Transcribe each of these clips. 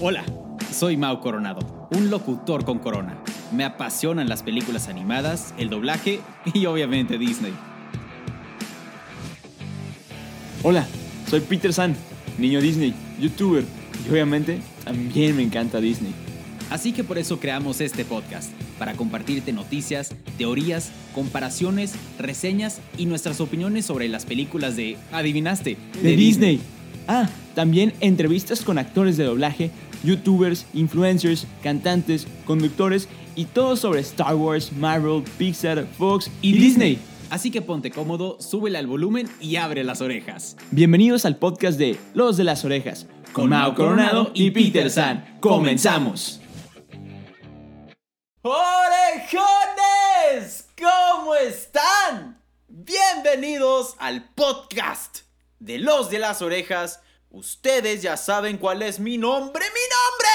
Hola, soy Mau Coronado, un locutor con corona. Me apasionan las películas animadas, el doblaje y obviamente Disney. Hola, soy Peter San, niño Disney, youtuber y obviamente también me encanta Disney. Así que por eso creamos este podcast, para compartirte noticias, teorías, comparaciones, reseñas y nuestras opiniones sobre las películas de, adivinaste, De, Disney. Ah, también entrevistas con actores de doblaje, youtubers, influencers, cantantes, conductores y todo sobre Star Wars, Marvel, Pixar, Fox y, Disney. Así que ponte cómodo, súbele al volumen y abre las orejas. Bienvenidos al podcast de Los de las Orejas, con Mao Coronado y Peter San. ¡Comenzamos! ¡Orejones! ¿Cómo están? Bienvenidos al podcast de Los de las Orejas. Ustedes ya saben cuál es mi nombre. ¡Mi nombre!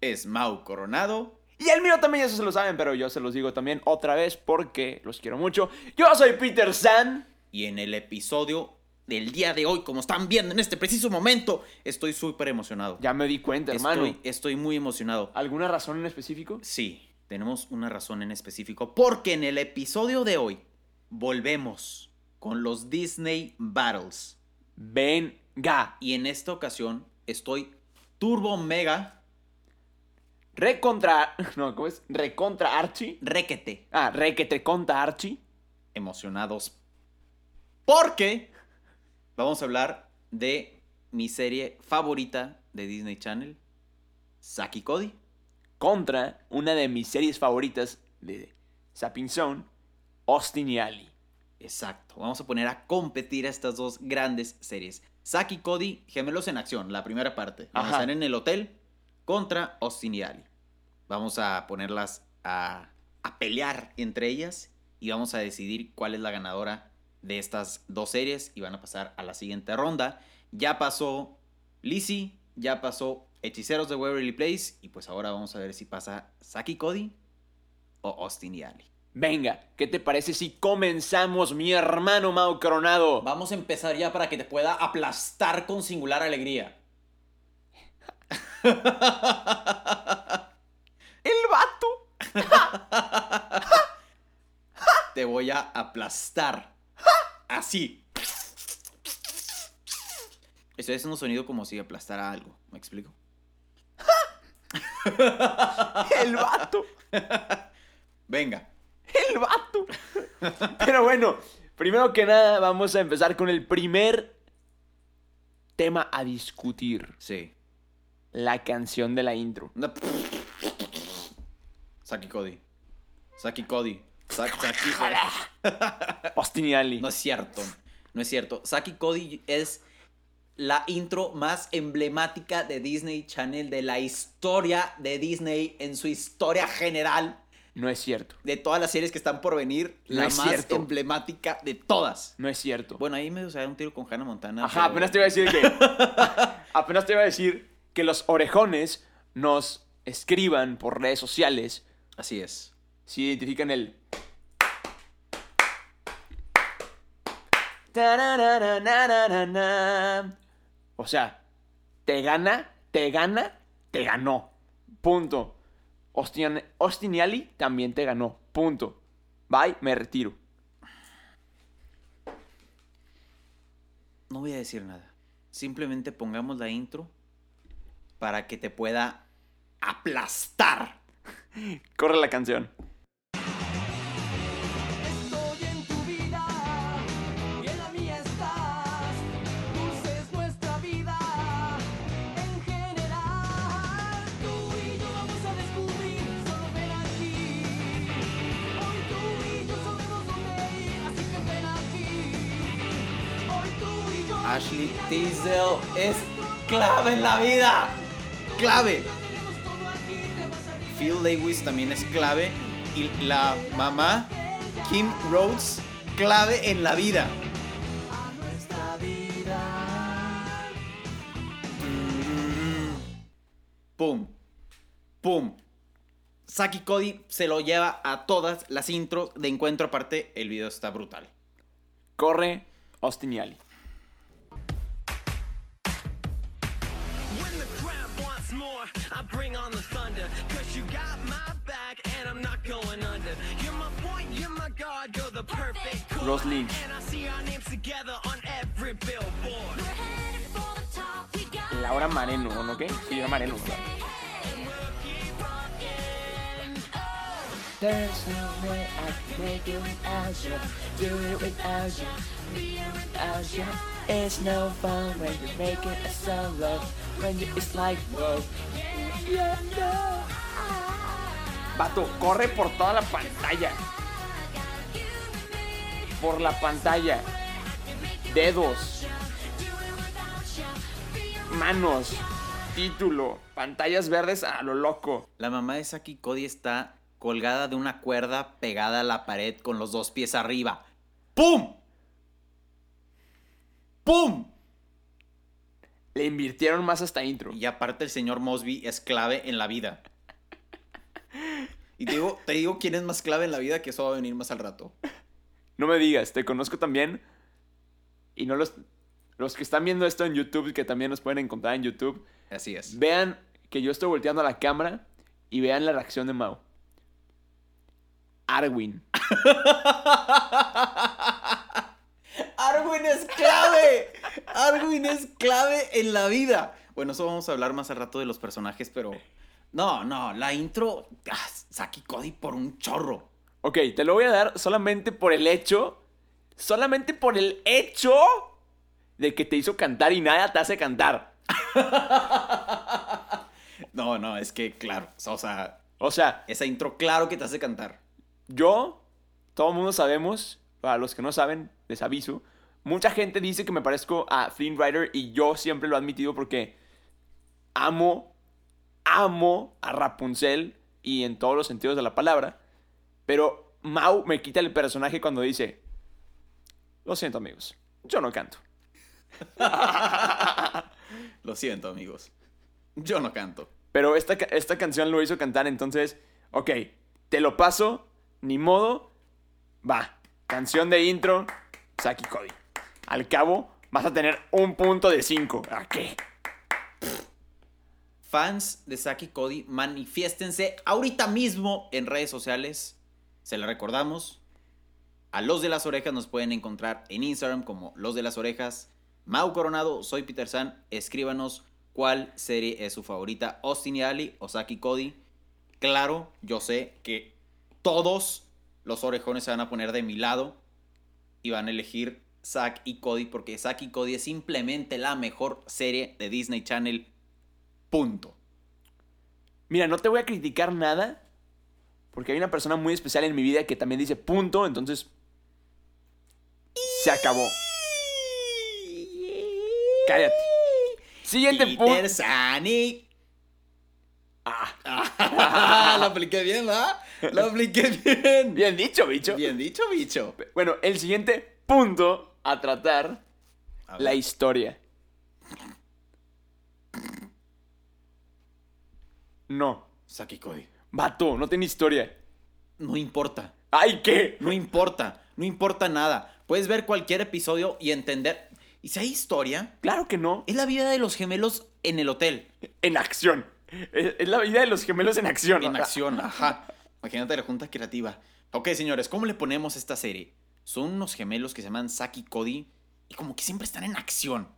Es Mau Coronado. Y el mío también ya se lo saben, pero yo se los digo también otra vez porque los quiero mucho. Yo soy Peter San. Y en el episodio del día de hoy, como están viendo en este preciso momento, estoy súper emocionado. Ya me di cuenta, hermano. Estoy, estoy muy emocionado. ¿Alguna razón en específico? Sí, tenemos una razón en específico. Porque en el episodio de hoy volvemos con los Disney Battles. Venga. Y en esta ocasión estoy turbo mega Recontra. No, ¿cómo es? Recontra Archie. requete Ah, requete contra Archie. emocionados. Porque vamos a hablar de mi serie favorita de Disney Channel, Saki Cody. Contra una de mis series favoritas de Sapping Zone, Austin y Ali. Exacto. Vamos a poner a competir a estas dos grandes series. Saki y Cody, gemelos en acción, la primera parte. Vamos Ajá. a estar en el hotel contra Austin y Ali. Vamos a ponerlas a, a pelear entre ellas y vamos a decidir cuál es la ganadora de estas dos series y van a pasar a la siguiente ronda. Ya pasó Lizzie, ya pasó Hechiceros de Waverly Place y pues ahora vamos a ver si pasa Saki y Cody o Austin y Ali. Venga, ¿qué te parece si comenzamos, mi hermano Mau Coronado? Vamos a empezar ya para que te pueda aplastar con singular alegría. ¡El vato! Te voy a aplastar. Así. Estoy haciendo un sonido como si aplastara algo. ¿Me explico? ¡El vato! Venga. ¡El vato! Pero bueno, primero que nada vamos a empezar con el primer tema a discutir. Sí. La canción de la intro. Saki Cody. Saki Cody. Sa- Saki Austin y Ali. No es cierto. No es cierto. Saki Cody es la intro más emblemática de Disney Channel, de la historia de Disney en su historia general, No es cierto. de todas las series que están por venir, No la más cierto. emblemática de todas. No es cierto. Bueno, ahí me o sea, un tiro con Hannah Montana. Ajá, pero- apenas te iba a decir que. apenas te iba a decir que los orejones nos escriban por redes sociales Así es. si identifican el. O sea, te gana, te gana, te ganó. Punto. Austin, también te ganó. Punto. Bye, me retiro. No voy a decir nada. Simplemente pongamos la intro para que te pueda aplastar. Corre la canción. Ashley Tisdale es clave en la vida. Clave. Phil Lewis también es clave. Y la mamá, Kim Rhodes, clave en la vida. vida. Pum. Pum. Saki Cody se lo lleva a todas las intros de encuentro. Aparte, el video está brutal. Corre Austin y. I bring on the thunder. Cause you got my back and I'm not going under. You're my point, you're my guard, you're the perfect chord. Rosalind. And I see our names together on every billboard. Laura Mareno, ¿no qué? Sí, era Mareno. ¿verdad? There's no way I can make it without you. Do it without you. Be it without you. It's no fun when you're making a solo. When you, it's like, whoa. No. Vato, corre por toda la pantalla. Por la pantalla. Dedos. Manos. Título. Pantallas verdes a lo loco. La mamá de Saki Cody está colgada de una cuerda pegada a la pared con los dos pies arriba. ¡Pum! ¡Pum! Le invirtieron más hasta intro. Y aparte el señor Mosby es clave en la vida. Y te digo, te digo quién es más clave en la vida, que eso va a venir más al rato. No me digas, te conozco también. Y no los. Los que están viendo esto en YouTube, que también nos pueden encontrar en YouTube, Así es. vean que yo estoy volteando a la cámara y vean la reacción de Mao. Arwin. Arwin es clave. Arwin es clave en la vida. Bueno, eso vamos a hablar más al rato de los personajes, pero. No, no, la intro. ah, Saki Cody por un chorro. Ok, te lo voy a dar solamente por el hecho. Solamente por el hecho de que te hizo cantar y nada te hace cantar. No, no, es que claro. O sea, O sea, esa intro, claro que te hace cantar. Yo, todo el mundo sabemos, para los que no saben, les aviso. Mucha gente dice que me parezco a Flynn Rider y yo siempre lo he admitido porque amo, amo a Rapunzel y en todos los sentidos de la palabra. Pero Mau me quita el personaje cuando dice, lo siento amigos, yo no canto. Lo siento, amigos. Yo no canto. Pero esta, esta canción lo hizo cantar, entonces, ok, te lo paso, ni modo, va, canción de intro, Saki Cody. Al cabo, vas a tener un punto de 5. ¿A qué? Fans de Saki Cody, manifiéstense ahorita mismo en redes sociales. Se la recordamos. A los de las orejas nos pueden encontrar en Instagram como los de las orejas. Mau Coronado, soy Peter San. Escríbanos cuál serie es su favorita, Austin y Ali o Saki Cody. Claro, yo sé que todos los orejones se van a poner de mi lado y van a elegir Zack y Cody porque Zack y Cody es simplemente la mejor serie de Disney Channel. Punto. Mira, no te voy a criticar nada, porque hay una persona muy especial en mi vida que también dice punto, entonces... Se acabó. Cállate. Siguiente punto. Peter Sani. Ah, Lo apliqué bien, ¿verdad? Lo apliqué bien. bien dicho, bicho. Bien dicho, bicho. Bueno, el siguiente punto a tratar, A la historia. No. Saki Cody. Vato, no tiene historia. No importa. ¡Ay, qué! No importa. No importa nada. Puedes ver cualquier episodio y entender. Y si hay historia, Claro que no. es la vida de los gemelos en el hotel. En acción. Es, la vida de los gemelos en acción. En acción, ajá. Imagínate la junta creativa. Ok, señores, ¿cómo le ponemos a esta serie? Son unos gemelos que se llaman Saki y Cody y como que siempre están en acción.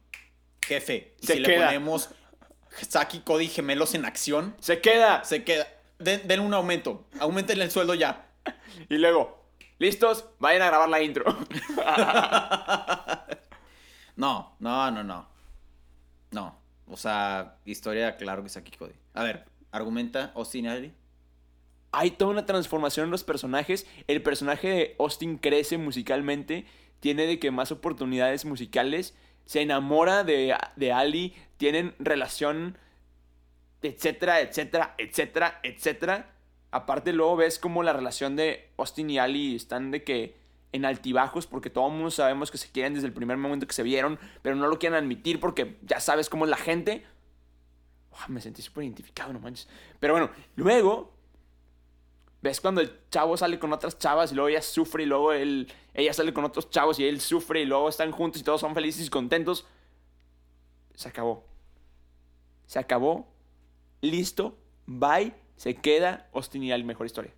Jefe, ¿y Se si queda. le ponemos Saki, Cody, gemelos en acción, Se queda. se queda. Den, den un aumento. Aumentenle el sueldo ya. Y luego, ¿listos? Vayan a grabar la intro. No, no, no, no. No. O sea, historia, claro que Saki Cody. A ver, argumenta Austin y Ali. Hay toda una transformación en los personajes. El personaje de Austin crece musicalmente. Tiene de que más oportunidades musicales. Se enamora de, de Ali. Tienen relación. Etcétera, etcétera, etcétera, etcétera. Aparte, luego ves como la relación de Austin y Ali están de que en altibajos. Porque todo el mundo sabemos que se quieren desde el primer momento que se vieron. Pero no lo quieren admitir porque ya sabes cómo es la gente. Me sentí súper identificado, no manches. Pero bueno, luego ¿Ves cuando el chavo sale con otras chavas y luego ella sufre y luego él, ella sale con otros chavos y él sufre y luego están juntos y todos son felices y contentos? Se acabó. Se acabó listo, bye, se queda Austin y Ali, mejor historia.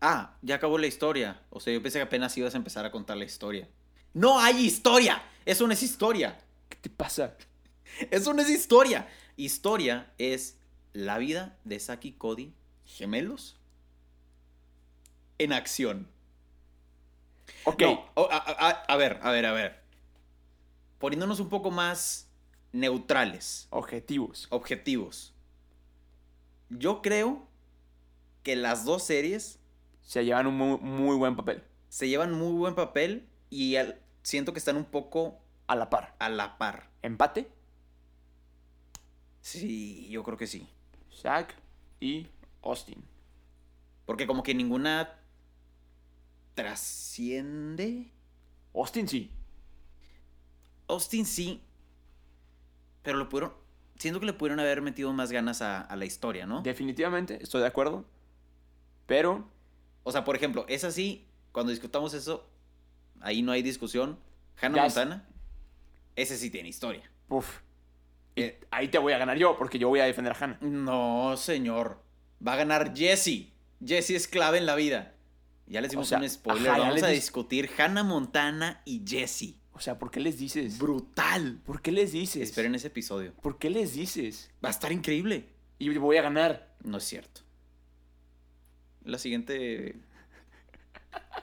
Ah, ya acabó la historia. O sea, yo pensé que apenas ibas a empezar a contar la historia. ¡No hay historia! Eso no es historia. ¿Qué te pasa? Eso no es historia. Historia es la vida de Saki Cody, gemelos, en acción. Ok, No, a, a- a ver, a ver, a ver. Poniéndonos un poco más neutrales, objetivos. objetivos. Yo creo que las dos series Se llevan un muy, muy buen papel. se llevan muy buen papel y al- siento que están un poco A la par. a la par. Empate, Sí, yo creo que sí. Zack y Austin. Porque como que ninguna trasciende. Austin sí. Austin sí. Pero lo pudieron. Siento que le pudieron haber metido más ganas a, a la historia, ¿no? Definitivamente, estoy de acuerdo. Pero, O sea, por ejemplo, es así. Cuando discutamos eso, ahí no hay discusión. Hannah Montana, ese sí tiene historia. uff. Y Eh. ahí te voy a ganar yo, porque yo voy a defender a Hannah. No, señor. Va a ganar Jesse. Jesse es clave en la vida. Ya les dimos O sea, un spoiler. ajá, Vamos a dis- discutir Hannah Montana y Jesse. O sea, ¿por qué les dices? Brutal. ¿Por qué les dices? Esperen ese episodio. ¿Por qué les dices? Va a estar increíble. Y voy a ganar. No es cierto. La siguiente.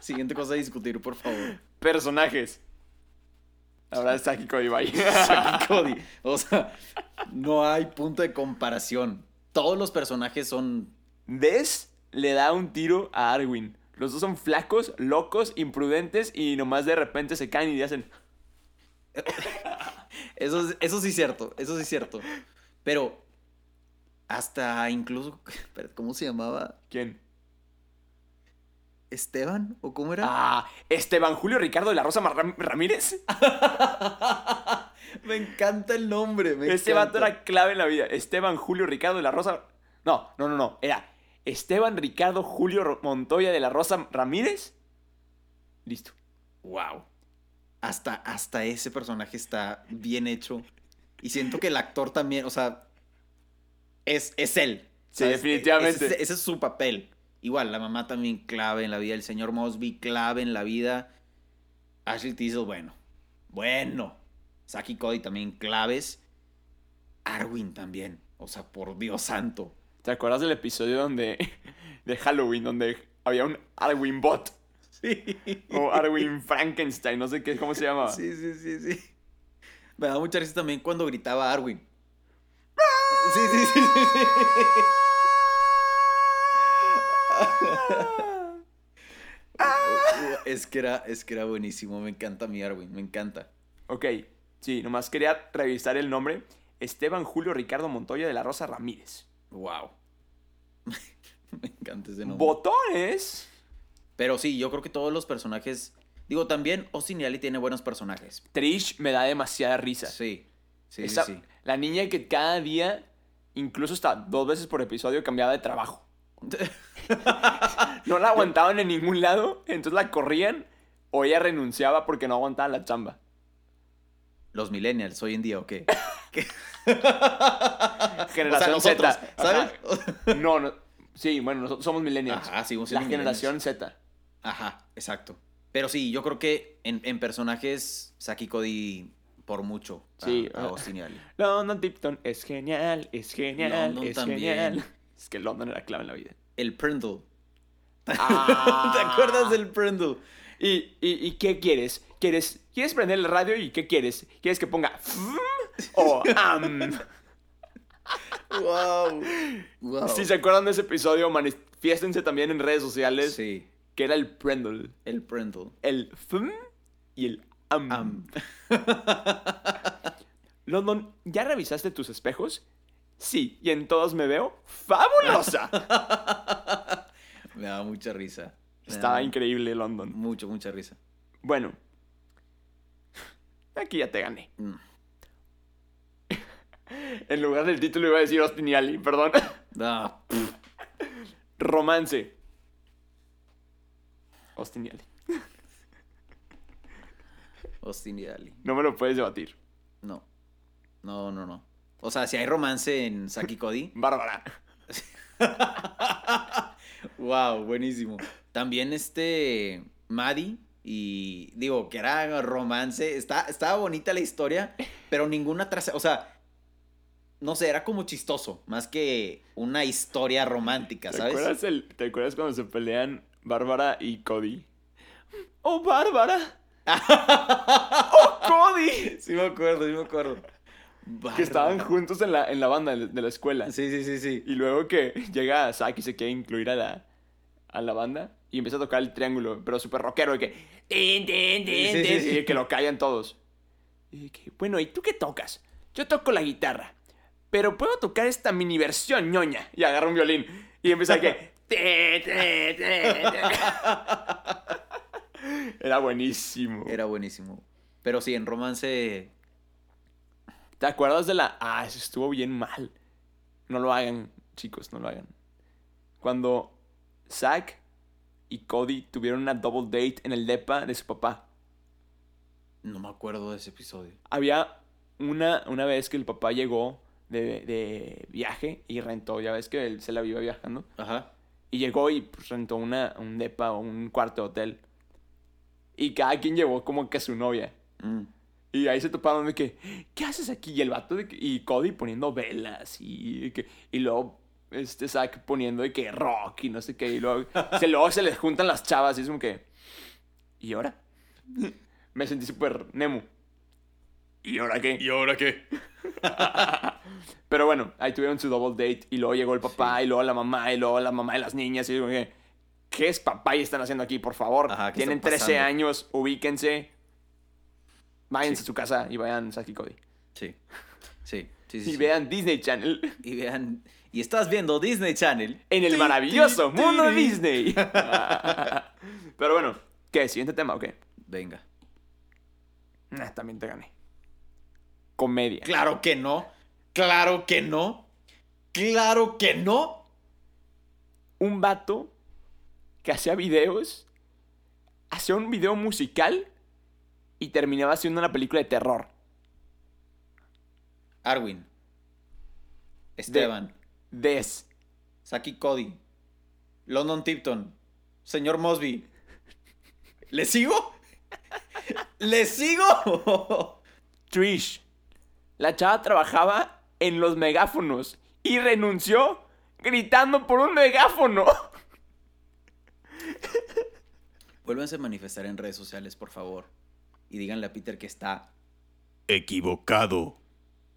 Siguiente cosa a discutir, por favor. Personajes. Ahora está aquí Cody. Saki Cody. O sea, no hay punto de comparación. Todos los personajes son. Des le da un tiro a Arwin. Los dos son flacos, locos, imprudentes y nomás de repente se caen y hacen. Eso, es- eso sí es cierto. Eso sí es cierto. Pero. Hasta incluso. ¿Cómo se llamaba? ¿Quién? ¿Esteban? ¿O cómo era? Ah, Esteban Julio Ricardo de la Rosa Mar- Ramírez. me encanta el nombre. Me Este encanta. vato era clave en la vida. Esteban Julio Ricardo de la Rosa. No, no, no, no. Era Esteban Ricardo Julio Montoya de la Rosa Ramírez. Listo. Wow. Hasta, hasta ese personaje está bien hecho. Y siento que el actor también, o sea, es, es él. Sí, definitivamente. Ese, ese es su papel. Igual, la mamá también clave en la vida. El señor Mosby clave en la vida. Ashley Tisdale, bueno. Bueno. Saki Cody también claves. Arwin también. O sea, por Dios santo. ¿Te acuerdas del episodio donde de Halloween donde había un Arwin bot Sí. o Arwin Frankenstein, no sé qué, cómo se llamaba? Sí, sí, sí, sí. Me da mucha risa también cuando gritaba Arwin. Sí, sí, sí, sí, sí. Es que era, es que era buenísimo. Me encanta mi Arwin, me encanta. Ok, sí, nomás quería revisar el nombre. Esteban Julio Ricardo Montoya de la Rosa Ramírez. Wow. me encanta ese nombre. Botones. Pero sí, yo creo que todos los personajes. Digo, también Austin y Ali tiene buenos personajes. Trish me da demasiada risa. Sí. Sí, Esa- sí, sí. La niña que cada día, incluso hasta dos veces por episodio, cambiaba de trabajo. No la aguantaban en ningún lado, entonces la corrían o ella renunciaba porque no aguantaba la chamba. Los millennials hoy en día, ¿o qué? Generación O sea, nosotros, Z. ¿sabes? Ajá. No, no. Sí, bueno, nosotros somos millennials. Ajá, sí, La generación Z. Ajá, exacto. Pero sí, yo creo que en, en personajes, Saki Cody por mucho. a- Sí, A, ah. Austin y Ali. London Tipton es genial, es genial, London es también. genial. Es que London era clave en la vida. El Prindle. Ah. ¿Te acuerdas del Prindle? ¿Y, y, y qué quieres? ¿Quieres, ¿Quieres prender el radio y qué quieres? ¿Quieres que ponga fum o am? Wow. Wow. Si se acuerdan de ese episodio, manifiéstense también en redes sociales Sí, que era el Prendle. el Prindle. El fum y el am. Am. London, ¿ya revisaste tus espejos? Sí, y en todos me veo fabulosa. Me daba mucha risa. Estaba daba increíble London. Mucho, mucha risa. Bueno, aquí ya te gané. Mm. En lugar del título iba a decir Austin y Ali, perdón. Ah. Romance. Austin y Ali. Austin y Ali. No me lo puedes debatir. No. No, no, no. O sea, si hay romance en Saki Cody. Bárbara. wow, buenísimo. También este Maddie y digo que era romance, está, estaba bonita la historia, pero ninguna tras, o sea, no sé, era como chistoso, más que una historia romántica, ¿Te ¿sabes? acuerdas, el- ¿Te acuerdas cuando se pelean Bárbara y Cody? ¡Oh, Bárbara! ¡Oh, Cody! Sí me acuerdo, sí me acuerdo. Que estaban juntos en la, en la banda de la escuela. Sí, sí, sí, sí. Y luego que llega Zack y se quiere incluir a la, a la banda y empieza a tocar el triángulo, pero súper rockero, de que... tin, tin, tin, Sí, sí, tin, sí. Y que lo callan todos. Y que, bueno, ¿y tú qué tocas? Yo toco la guitarra, pero puedo tocar esta mini versión ñoña. Y agarra un violín y empieza a que... Era buenísimo. Era buenísimo. Pero sí, en romance. ¿Te acuerdas de la... Ah, eso estuvo bien mal. No lo hagan, chicos, no lo hagan. Cuando Zack y Cody tuvieron una double date en el depa de su papá. No me acuerdo de ese episodio. Había una, una vez que el papá llegó de, de viaje y rentó, ya ves que él se la viva viajando. Ajá. Y llegó y pues, rentó una, un depa o un cuarto de hotel. Y cada quien llevó como que a su novia. Mm. Y ahí se toparon de que, ¿qué haces aquí? Y el vato de que- y Cody poniendo velas y, que, y luego este Zack poniendo de que rock y no sé qué. Y luego se, luego se les juntan las chavas y es como que, ¿y ahora? Me sentí súper Nemo. ¿Y ahora qué? ¿Y ahora qué? Pero bueno, ahí tuvieron su double date y luego llegó el papá y luego la mamá y luego la mamá de las niñas y es como que, ¿qué es papá y están haciendo aquí? Por favor, Ajá, ¿qué tienen está 13 pasando? años, ubíquense. Váyanse Sí. a su casa y vayan Zack y Cody. Sí. Sí. Sí, sí, Y vean Disney Channel Y vean. Y estás viendo Disney Channel. en el maravilloso mundo de. Disney. Pero bueno, ¿qué? ¿Siguiente tema o qué? Venga. Nah, también te gané. Comedia. Claro que no. Claro que no. Claro que no. Un vato que hacía videos, hacía un video musical y terminaba haciendo una película de terror. Arwin. Esteban. Des. Saki Cody. London Tipton. Señor Mosby. ¿Le sigo? ¿Le sigo? Trish. La chava trabajaba en los megáfonos y renunció gritando por un megáfono. Vuélvanse a manifestar en redes sociales, por favor. Y díganle a Peter que está Equivocado.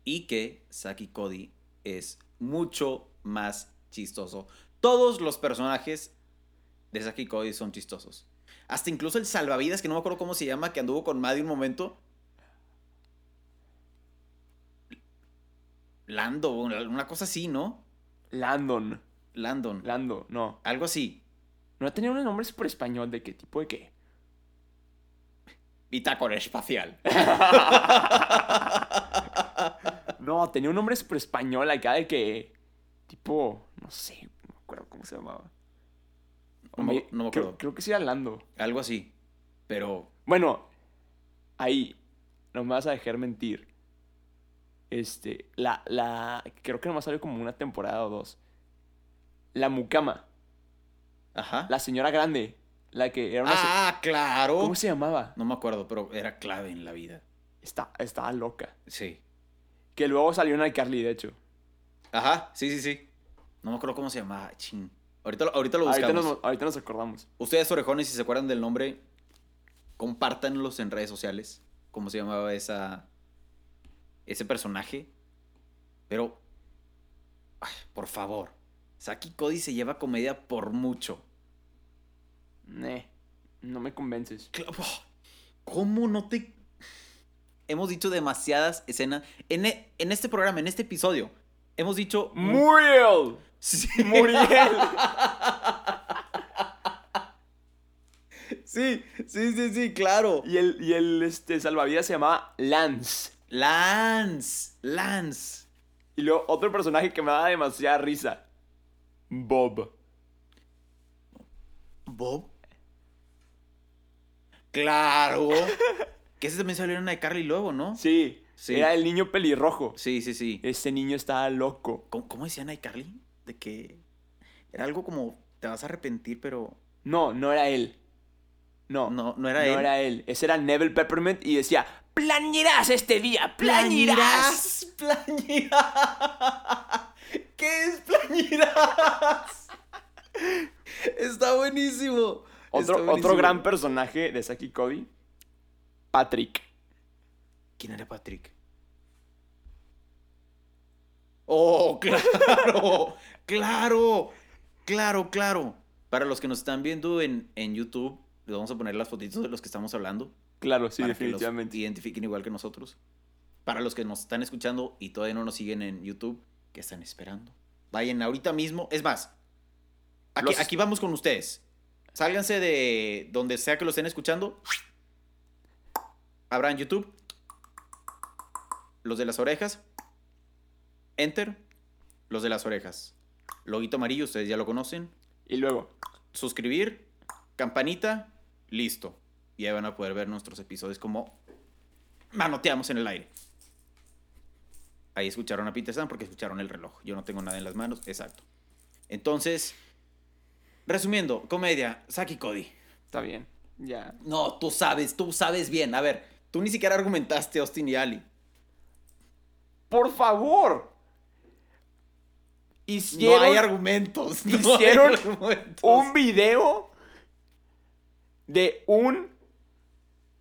y que Saki Cody es mucho más chistoso. Todos los personajes de Saki Cody son chistosos. Hasta incluso el salvavidas, que no me acuerdo cómo se llama, que anduvo con Maddie un momento. Lando, una cosa así, ¿no? Landon. Landon. Lando, no. Algo así. No tenía un nombre súper español de qué tipo de qué. Bitácora espacial. No, tenía un nombre súper español acá de que. Tipo. No sé, no me acuerdo cómo se llamaba. No me, no acuerdo. creo que sí era Lando. Algo así. Pero Bueno, ahí. No me vas a dejar mentir. Este. La. la creo que nomás salió como una temporada o dos. La mucama. Ajá. La señora grande. La que era una. ah, claro. ¿Cómo se llamaba? No me acuerdo, pero era clave en la vida. Está, estaba loca. Sí. Que luego salió en iCarly, de hecho. Ajá, sí, sí, sí. No me acuerdo cómo se llamaba. Ching. Ahorita, lo- ahorita lo buscamos. Ahorita nos, ahorita nos acordamos. Ustedes, orejones, si se acuerdan del nombre, compártanlos en redes sociales. ¿Cómo se llamaba esa. ese personaje? Pero. ay, por favor. Saki Cody se lleva comedia por mucho. Ne, no me convences. ¿Cómo no te.? Hemos dicho demasiadas escenas. En, e- en este programa, en este episodio, hemos dicho. ¡Muriel! Sí. ¡Muriel! Sí, sí, sí, sí, claro. y el, y el este, salvavidas se llamaba Lance. Lance. Lance. Y luego otro personaje que me daba demasiada risa. Bob. Bob. Claro. que ese también salió en una de Carly luego, ¿no? Sí. Sí. Era el niño pelirrojo. Sí, sí, sí. Ese niño estaba loco. ¿Cómo, cómo decían iCarly? De que era algo como te vas a arrepentir, pero No, no era él. No, no, no era no él. era él. Ese era Neville Peppermint y decía, plañirás este día, plañirás. Plañirás. ¿Qué es plañirás? Está buenísimo. Está Otro, buenísimo. otro gran personaje de Saki Cody, Patrick. ¿Quién era Patrick? Oh, claro, claro, claro, claro. Para los que nos están viendo en, en YouTube, les vamos a poner las fotitos de los que estamos hablando. Claro, sí, para que los definitivamente. identifiquen igual que nosotros. Para los que nos están escuchando y todavía no nos siguen en YouTube, ¿qué están esperando? Vayan ahorita mismo. Es más, aquí, Los- aquí vamos con ustedes. Sálganse de donde sea que lo estén escuchando. Abran YouTube. Los de las orejas. Enter. Los de las orejas. Loguito amarillo, ustedes ya lo conocen. Y luego, Suscribir. Campanita. Listo. Y ahí van a poder ver nuestros episodios como manoteamos en el aire. Ahí escucharon a Peter San porque escucharon el reloj. Yo no tengo nada en las manos. Exacto. Entonces, resumiendo, comedia, Saki Cody. está bien, ya. No, tú sabes, tú sabes bien. A ver, tú ni siquiera argumentaste Austin y Ali. ¡Por favor! No Hicieron hay argumentos. no hay hicieron argumentos. un video de un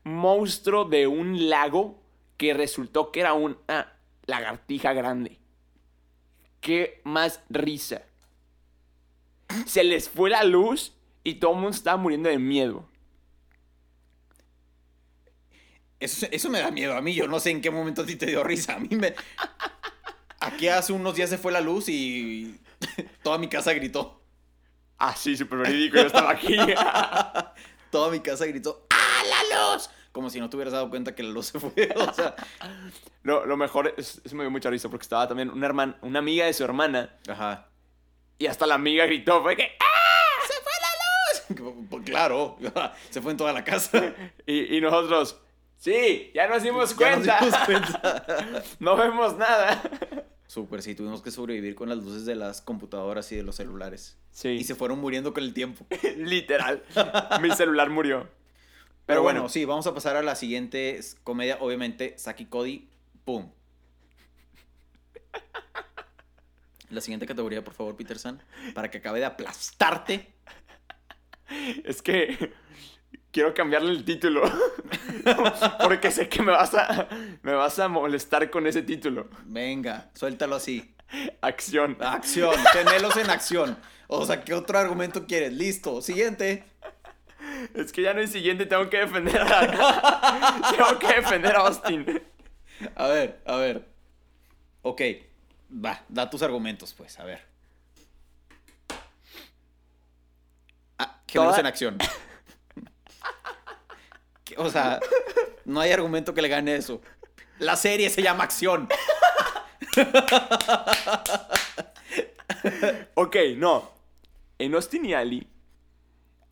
monstruo de un lago que resultó que era una lagartija grande. ¡Qué más risa! Se les fue la luz y todo el mundo estaba muriendo de miedo. Eso, eso me da miedo a mí. Yo no sé en qué momento a ti te dio risa. A mí me. Aquí hace unos días se fue la luz y toda mi casa gritó. Ah, sí, súper verídico, yo estaba aquí. Toda mi casa gritó ¡Ah, la luz! Como si no te hubieras dado cuenta que la luz se fue. O sea, lo, lo mejor es, es me dio mucha risa porque estaba también una, hermana, una amiga de su hermana ajá. y hasta la amiga gritó, fue que... Pues claro, se fue en toda la casa. Y, y nosotros, sí, ya nos dimos Ya nos cuenta. dimos cuenta. no vemos nada. Súper, sí, tuvimos que sobrevivir con las luces de las computadoras y de los celulares. Sí, Y se fueron muriendo con el tiempo. literal. Mi celular murió. Pero bueno, sí, vamos a pasar a la siguiente comedia. Obviamente, Saki Cody, ¡pum! La siguiente categoría, por favor, Peter San, para que acabe de aplastarte. Es que quiero cambiarle el título. Porque sé que me vas a me vas a molestar con ese título. Venga, suéltalo así. Acción. Acción, gemelos en acción. O sea, ¿qué otro argumento quieres? Listo, siguiente. Es que ya no hay siguiente, tengo que defender a tengo que defender a Austin. A ver, a ver. Ok, va, da tus argumentos, pues, a ver. Ah, Toda- en acción. O sea, no hay argumento que le gane eso. La serie se llama Acción. Ok, no. En Austin y Ali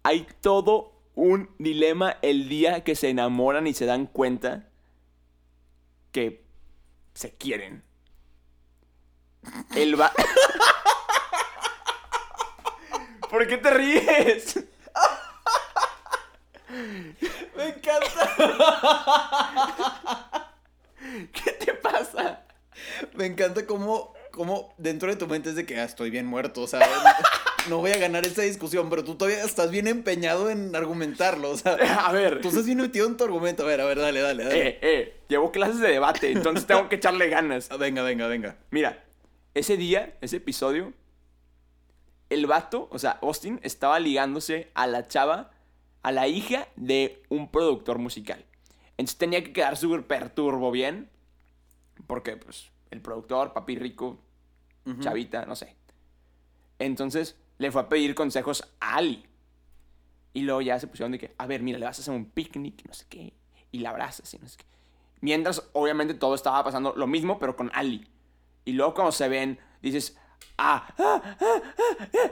hay todo un dilema el día que se enamoran y se dan cuenta que se quieren. El va... ¿Por qué te ríes? Me encanta. ¿Qué te pasa? Me encanta cómo, cómo dentro de tu mente es de que ah, estoy bien muerto. O sea, no voy a ganar esta discusión, pero tú todavía estás bien empeñado en argumentarlo. O sea, A ver. tú estás bien metido en tu argumento. A ver, a ver, dale, dale, dale. Eh, eh, llevo clases de debate, entonces tengo que echarle ganas. Ah, Venga, venga, venga. Mira, ese día, ese episodio, el vato, o sea, Austin estaba ligándose a la chava, a la hija de un productor musical. Entonces tenía que quedar súper turbo bien, porque pues el productor, papi rico, chavita, no sé. Entonces le fue a pedir consejos a Ali. Y luego ya se pusieron de que, a ver, mira, le vas a hacer un picnic, no sé qué, y la abrazas y no sé qué. Mientras, obviamente, todo estaba pasando lo mismo, pero con Ali. Y luego cuando se ven, dices, ah, ah, ah, ah, ah,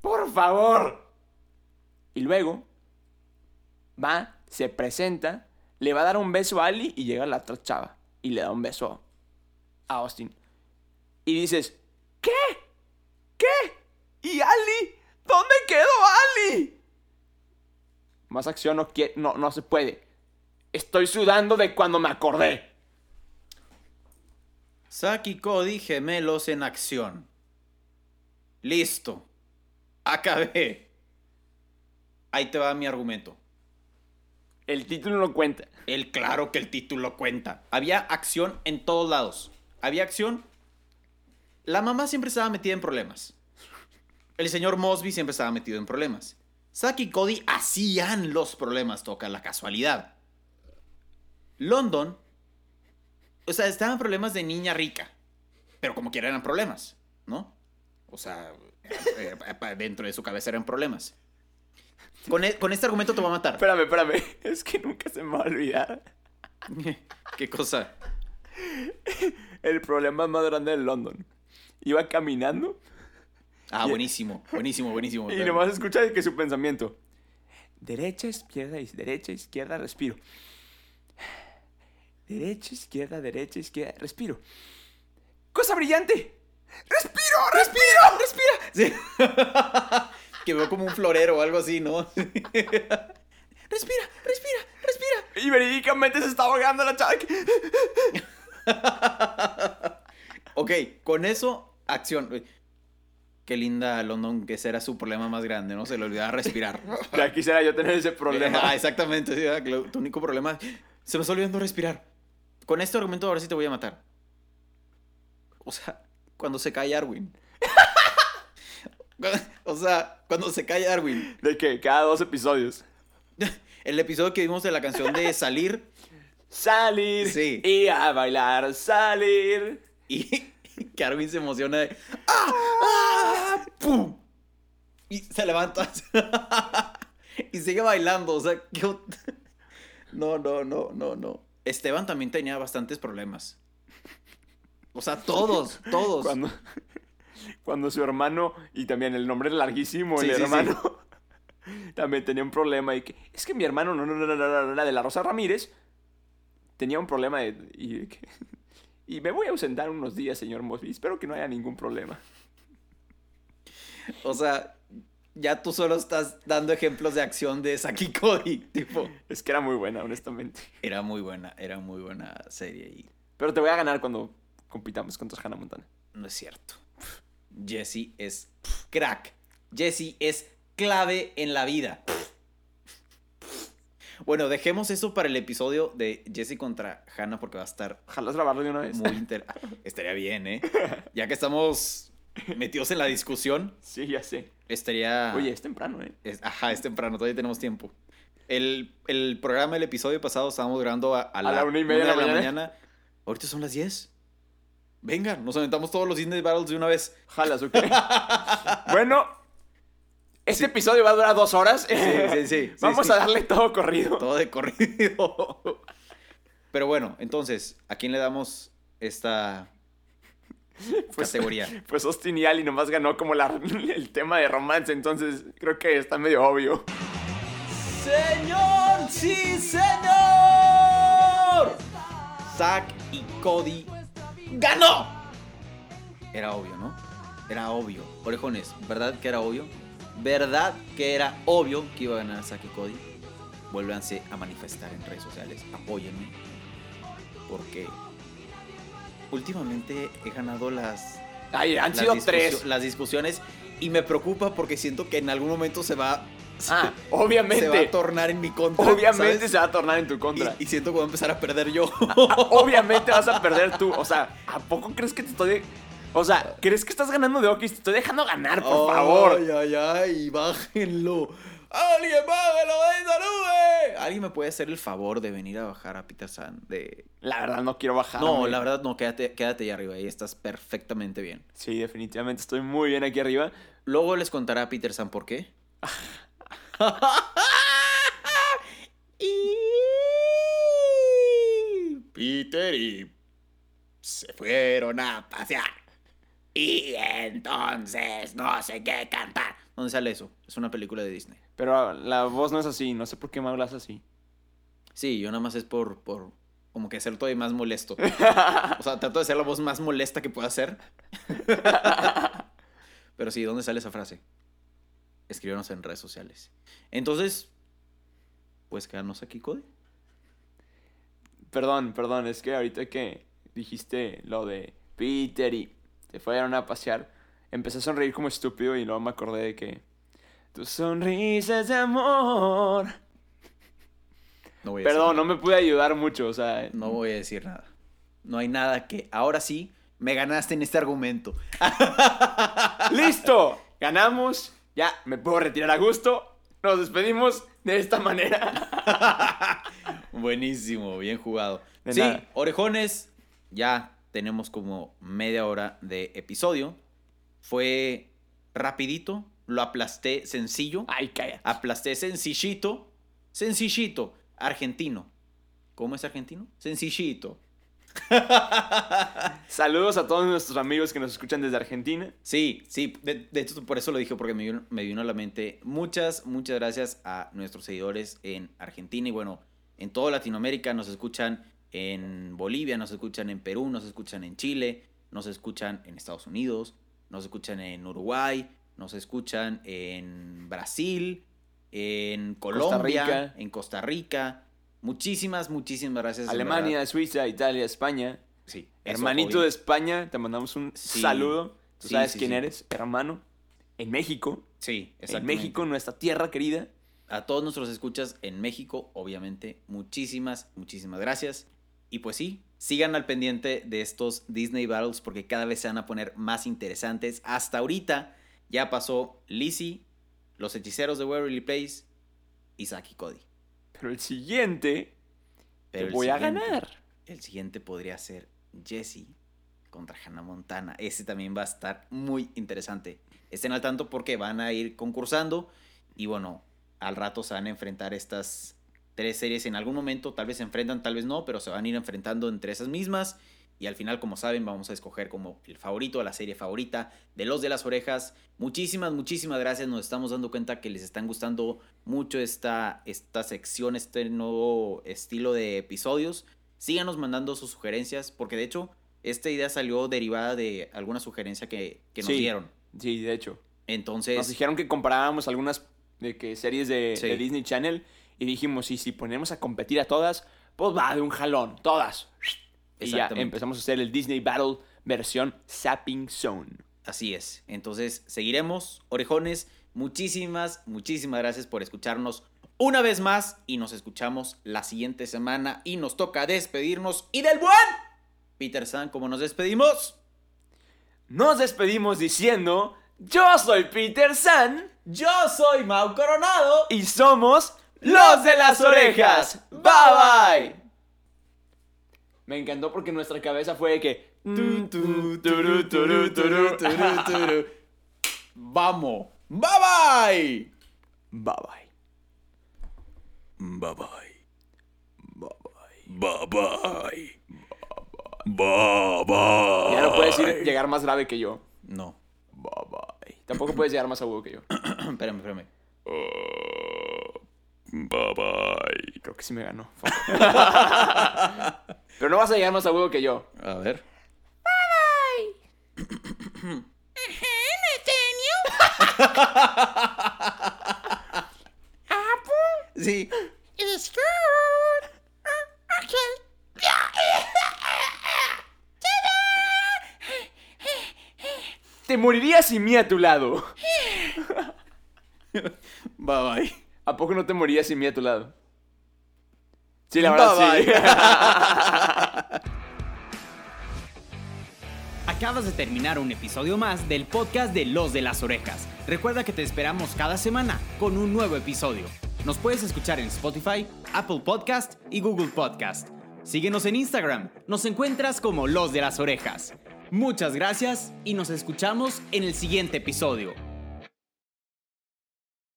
por favor. Y luego va, se presenta, le va a dar un beso a Ali y llega la otra chava. y le da un beso a Austin. Y dices, ¿qué? ¿Qué? ¿Y Ali? ¿Dónde quedó Ali? Más acción no, quie- no, no se puede. Estoy sudando de cuando me acordé. Y Cody gemelos en acción. Listo. Acabé. Ahí te va mi argumento. El título no cuenta. El claro que el título cuenta. Había acción en todos lados. Había acción. La mamá siempre estaba metida en problemas. El señor Mosby siempre estaba metido en problemas. Zack y Cody hacían los problemas, toca la casualidad. London, o sea, estaban problemas de niña rica, pero como quiera eran problemas, ¿no? O sea, eh, eh, dentro de su cabeza eran problemas. Con, e- con este argumento te voy a matar. Espérame, espérame. Es que nunca se me va a olvidar. ¿Qué cosa? El problema más grande de London. Iba caminando Ah, buenísimo, buenísimo, buenísimo. y nomás escucha que su pensamiento. Derecha, izquierda, iz- derecha, izquierda, respiro. Derecha, izquierda, derecha, izquierda, respiro. ¡Cosa brillante! ¡Respiro, respiro, respira! Sí. que veo como un florero o algo así, ¿no? respira, respira, respira. Y verídicamente se está ahogando la chava. Ok, con eso, acción. Qué linda London, que ese era su problema más grande, ¿no? Se le olvidaba respirar. Ya quisiera yo tener ese Ah, problema. exactamente, sí, ah, que lo- tu único problema se me está olvidando respirar. Con este argumento ahora sí te voy a matar. O sea, cuando se cae Arwin. O sea, cuando se cae Arwin. De que cada dos episodios. El episodio que vimos de la canción de Salir Salir Sí. y a bailar, salir. y que se emociona de ¡Ah! ¡Ah! ¡Pum! Y se levanta y sigue bailando, o sea, ¿qué no, no, no, no, no. Esteban también tenía bastantes problemas. O sea, todos, todos. Cuando, cuando su hermano, y también el nombre es larguísimo, Sí, el sí, hermano también tenía un problema. Y que, es que mi hermano, no, no, no, no, no, de la Rosa Ramírez, tenía un problema de, y, y me voy a ausentar unos días, señor Mosby. Espero que no haya ningún problema. O sea, ya tú solo estás dando ejemplos de acción de Saki Cody. Tipo, Es que era muy buena, honestamente. era muy buena, era muy buena serie y Pero te voy a ganar cuando compitamos contra Hannah Montana. no es cierto. Jesse es crack. Jesse es clave en la vida. Bueno, dejemos eso para el episodio de Jesse contra Hannah porque va a estar Ojalá grabarlo de una vez. muy inter... Estaría bien, ¿eh? Ya que estamos metidos en la discusión, Sí, ya sé. estaría... Oye, es temprano, ¿eh? Es- ajá, es temprano, todavía tenemos tiempo. El, el programa, el episodio pasado, estábamos grabando a, a la, la una y media de la mañana. Ahorita son las 10. Venga, nos aventamos todos los Disney Battles de una vez. Jalas, ¿ok? bueno, este episodio va a durar dos horas. sí, sí, sí, Vamos sí. a darle todo corrido. Todo de corrido. Pero bueno, entonces, ¿a quién le damos esta Pues- categoría? Pues Austin y Ali nomás ganó como la- el tema de romance, entonces creo que está medio obvio. ¡Señor! ¡Sí, señor! Zack y Cody ganó. Era obvio, ¿no? Era obvio. Orejones, ¿verdad que era obvio? ¿Verdad que era obvio que iba a ganar y Cody? Vuélvanse a manifestar en redes sociales. Apóyenme. Porque últimamente he ganado las, Ay, han las, sido tres. las discusiones y me preocupa porque siento que en algún momento se va, Ah, se va a obviamente. tornar en mi contra. Obviamente ¿sabes? se va a tornar en tu contra. Y, y siento que voy a empezar a perder yo. Obviamente vas a perder tú. O sea, ¿a poco crees que te estoy... O sea, ¿crees que estás ganando de Oki? Te estoy dejando ganar, por favor. Ay, ay, ay, bájenlo. ¡Alguien bájenlo de esa nube! ¿Alguien me puede hacer el favor de venir a bajar a Peter San? De... La verdad, no quiero bajar. No, la verdad no, quédate, quédate ahí arriba, ahí estás perfectamente bien. Sí, definitivamente estoy muy bien aquí arriba. Luego les contará a Peter San por qué. Y Peter y se fueron a pasear. Y entonces no sé qué cantar. ¿Dónde sale eso? Es una película de Disney. Pero la voz no es así. No sé por qué me hablas así. Sí, yo nada más es por, por como que ser todavía más molesto. O sea, trato de ser la voz más molesta que pueda ser. Pero sí, ¿dónde sale esa frase? Escríbanos en redes sociales. Entonces, pues quedarnos aquí, Cody. Perdón, perdón, es que ahorita que dijiste lo de Peter y te fueron a pasear, empecé a sonreír como estúpido y luego me acordé de que tus sonrisas de amor. No voy a decir Perdón, no me pude ayudar mucho, o sea, No voy a decir nada. No hay nada que. Ahora sí, me ganaste en este argumento. ¡Listo! Ganamos, ya me puedo retirar a gusto. Nos despedimos de esta manera. Buenísimo, bien jugado. De sí, nada. orejones, ya tenemos como media hora de episodio. Fue rapidito, lo aplasté sencillo. Ay, cállate. Aplasté sencillito, sencillito, argentino. ¿Cómo es argentino? Sencillito. Saludos a todos nuestros amigos que nos escuchan desde Argentina. Sí, sí, de, de hecho por eso lo dije, porque me vino, me vino a la mente. Muchas, muchas gracias a nuestros seguidores en Argentina y bueno, en toda Latinoamérica. Nos escuchan en Bolivia, nos escuchan en Perú, nos escuchan en Chile, nos escuchan en Estados Unidos, nos escuchan en Uruguay, nos escuchan en Brasil, en Colombia, en Costa Rica. Muchísimas, muchísimas gracias. Alemania. Suiza, Italia, España. Sí, Hermanito obvio. de España, te mandamos un Sí. saludo. Tú Sí, sabes sí, quién eres, hermano. En México. Sí, En. México, nuestra tierra querida. A todos nuestros escuchas en México, obviamente, muchísimas, muchísimas gracias. Y pues sí, sigan al pendiente de estos Disney Battles porque cada vez se van a poner más interesantes. Hasta ahorita ya pasó Lizzie, los hechiceros de Waverly Place y Saki Cody. Pero el siguiente, Pero te voy a ganar. El siguiente podría ser Jesse contra Hannah Montana. Ese también va a estar muy interesante. Estén al tanto porque van a ir concursando y bueno, al rato se van a enfrentar estas tres series en algún momento. Tal vez se enfrentan, tal vez no, pero se van a ir enfrentando entre esas mismas. Y al final, como saben, vamos a escoger como el favorito, la serie favorita de los de las orejas. Muchísimas, muchísimas gracias. Nos estamos dando cuenta que les están gustando mucho esta, esta sección, este nuevo estilo de episodios. Síganos mandando sus sugerencias, porque de hecho, esta idea salió derivada de alguna sugerencia que, que nos Sí. dieron. Sí, de hecho. Entonces, Nos dijeron que comparábamos algunas de que series de, Sí. de Disney Channel y dijimos, y si ponemos a competir a todas, pues va de un jalón, todas. Y ya empezamos a hacer el Disney Battle versión Sapping Zone. Así es. Entonces, seguiremos, orejones. Muchísimas, muchísimas gracias por escucharnos una vez más y nos escuchamos la siguiente semana y nos toca despedirnos y del buen Peter San, como nos despedimos. Nos despedimos diciendo, yo soy Peter San Yo soy Mau Coronado. y somos los de las orejas. Bye bye. Me encantó porque nuestra cabeza fue de que... Tu, tu, turu, turu, turu, turu, turu. Vamos. Bye bye. Bye bye. Bye bye. Bye bye. Bye bye. Ya no puedes ir- llegar más grave que yo. No. Bye bye. Tampoco puedes llegar más agudo que yo. espérame, espérame. Bye bye. Creo que sí me ganó. Pero no vas a llegar más agudo que yo. A ver. Sí. It's good. Okay. Te morirías sin mí a tu lado. Bye bye. ¿A poco no te morirías sin mí a tu lado? Sí, la verdad Bye, sí. Acabas de terminar un episodio más del podcast de Los de las Orejas. Recuerda que te esperamos cada semana con un nuevo episodio. Nos puedes escuchar en Spotify, Apple Podcast y Google Podcast. Síguenos en Instagram, nos encuentras como Los de las Orejas. Muchas gracias y nos escuchamos en el siguiente episodio.